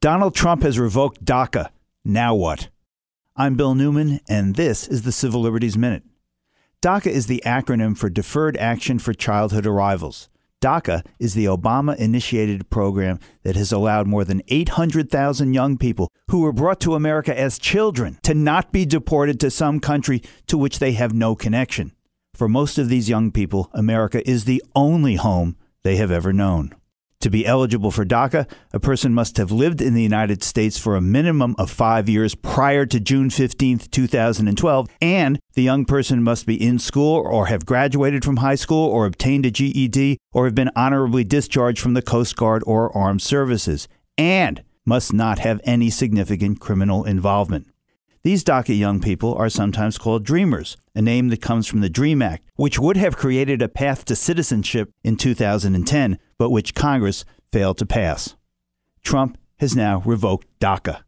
Donald Trump has revoked DACA. Now what? I'm Bill Newman, and this is the Civil Liberties Minute. DACA is the acronym for Deferred Action for Childhood Arrivals. DACA is the Obama initiated program that has allowed more than 800,000 young people who were brought to America as children to not be deported to some country to which they have no connection. For most of these young people, America is the only home they have ever known. To be eligible for DACA, a person must have lived in the United States for a minimum of five years prior to June 15, 2012, and the young person must be in school or have graduated from high school or obtained a GED or have been honorably discharged from the Coast Guard or Armed Services, and must not have any significant criminal involvement. These DACA young people are sometimes called Dreamers, a name that comes from the DREAM Act, which would have created a path to citizenship in 2010, but which Congress failed to pass. Trump has now revoked DACA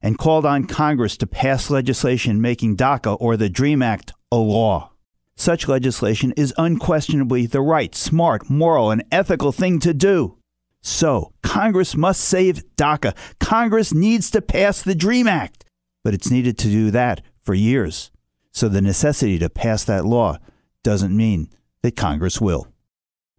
and called on Congress to pass legislation making DACA or the DREAM Act a law. Such legislation is unquestionably the right, smart, moral, and ethical thing to do. So, Congress must save DACA. Congress needs to pass the DREAM Act but it's needed to do that for years. So the necessity to pass that law doesn't mean that Congress will.